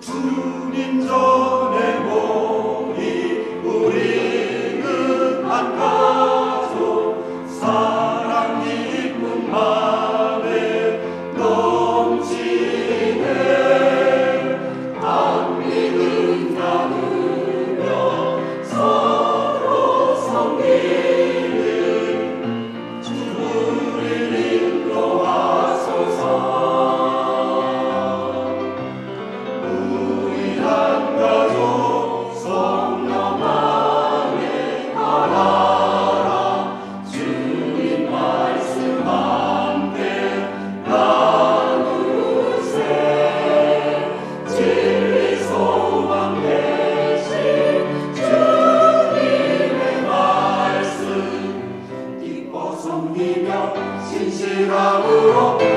주님 저 진실함으로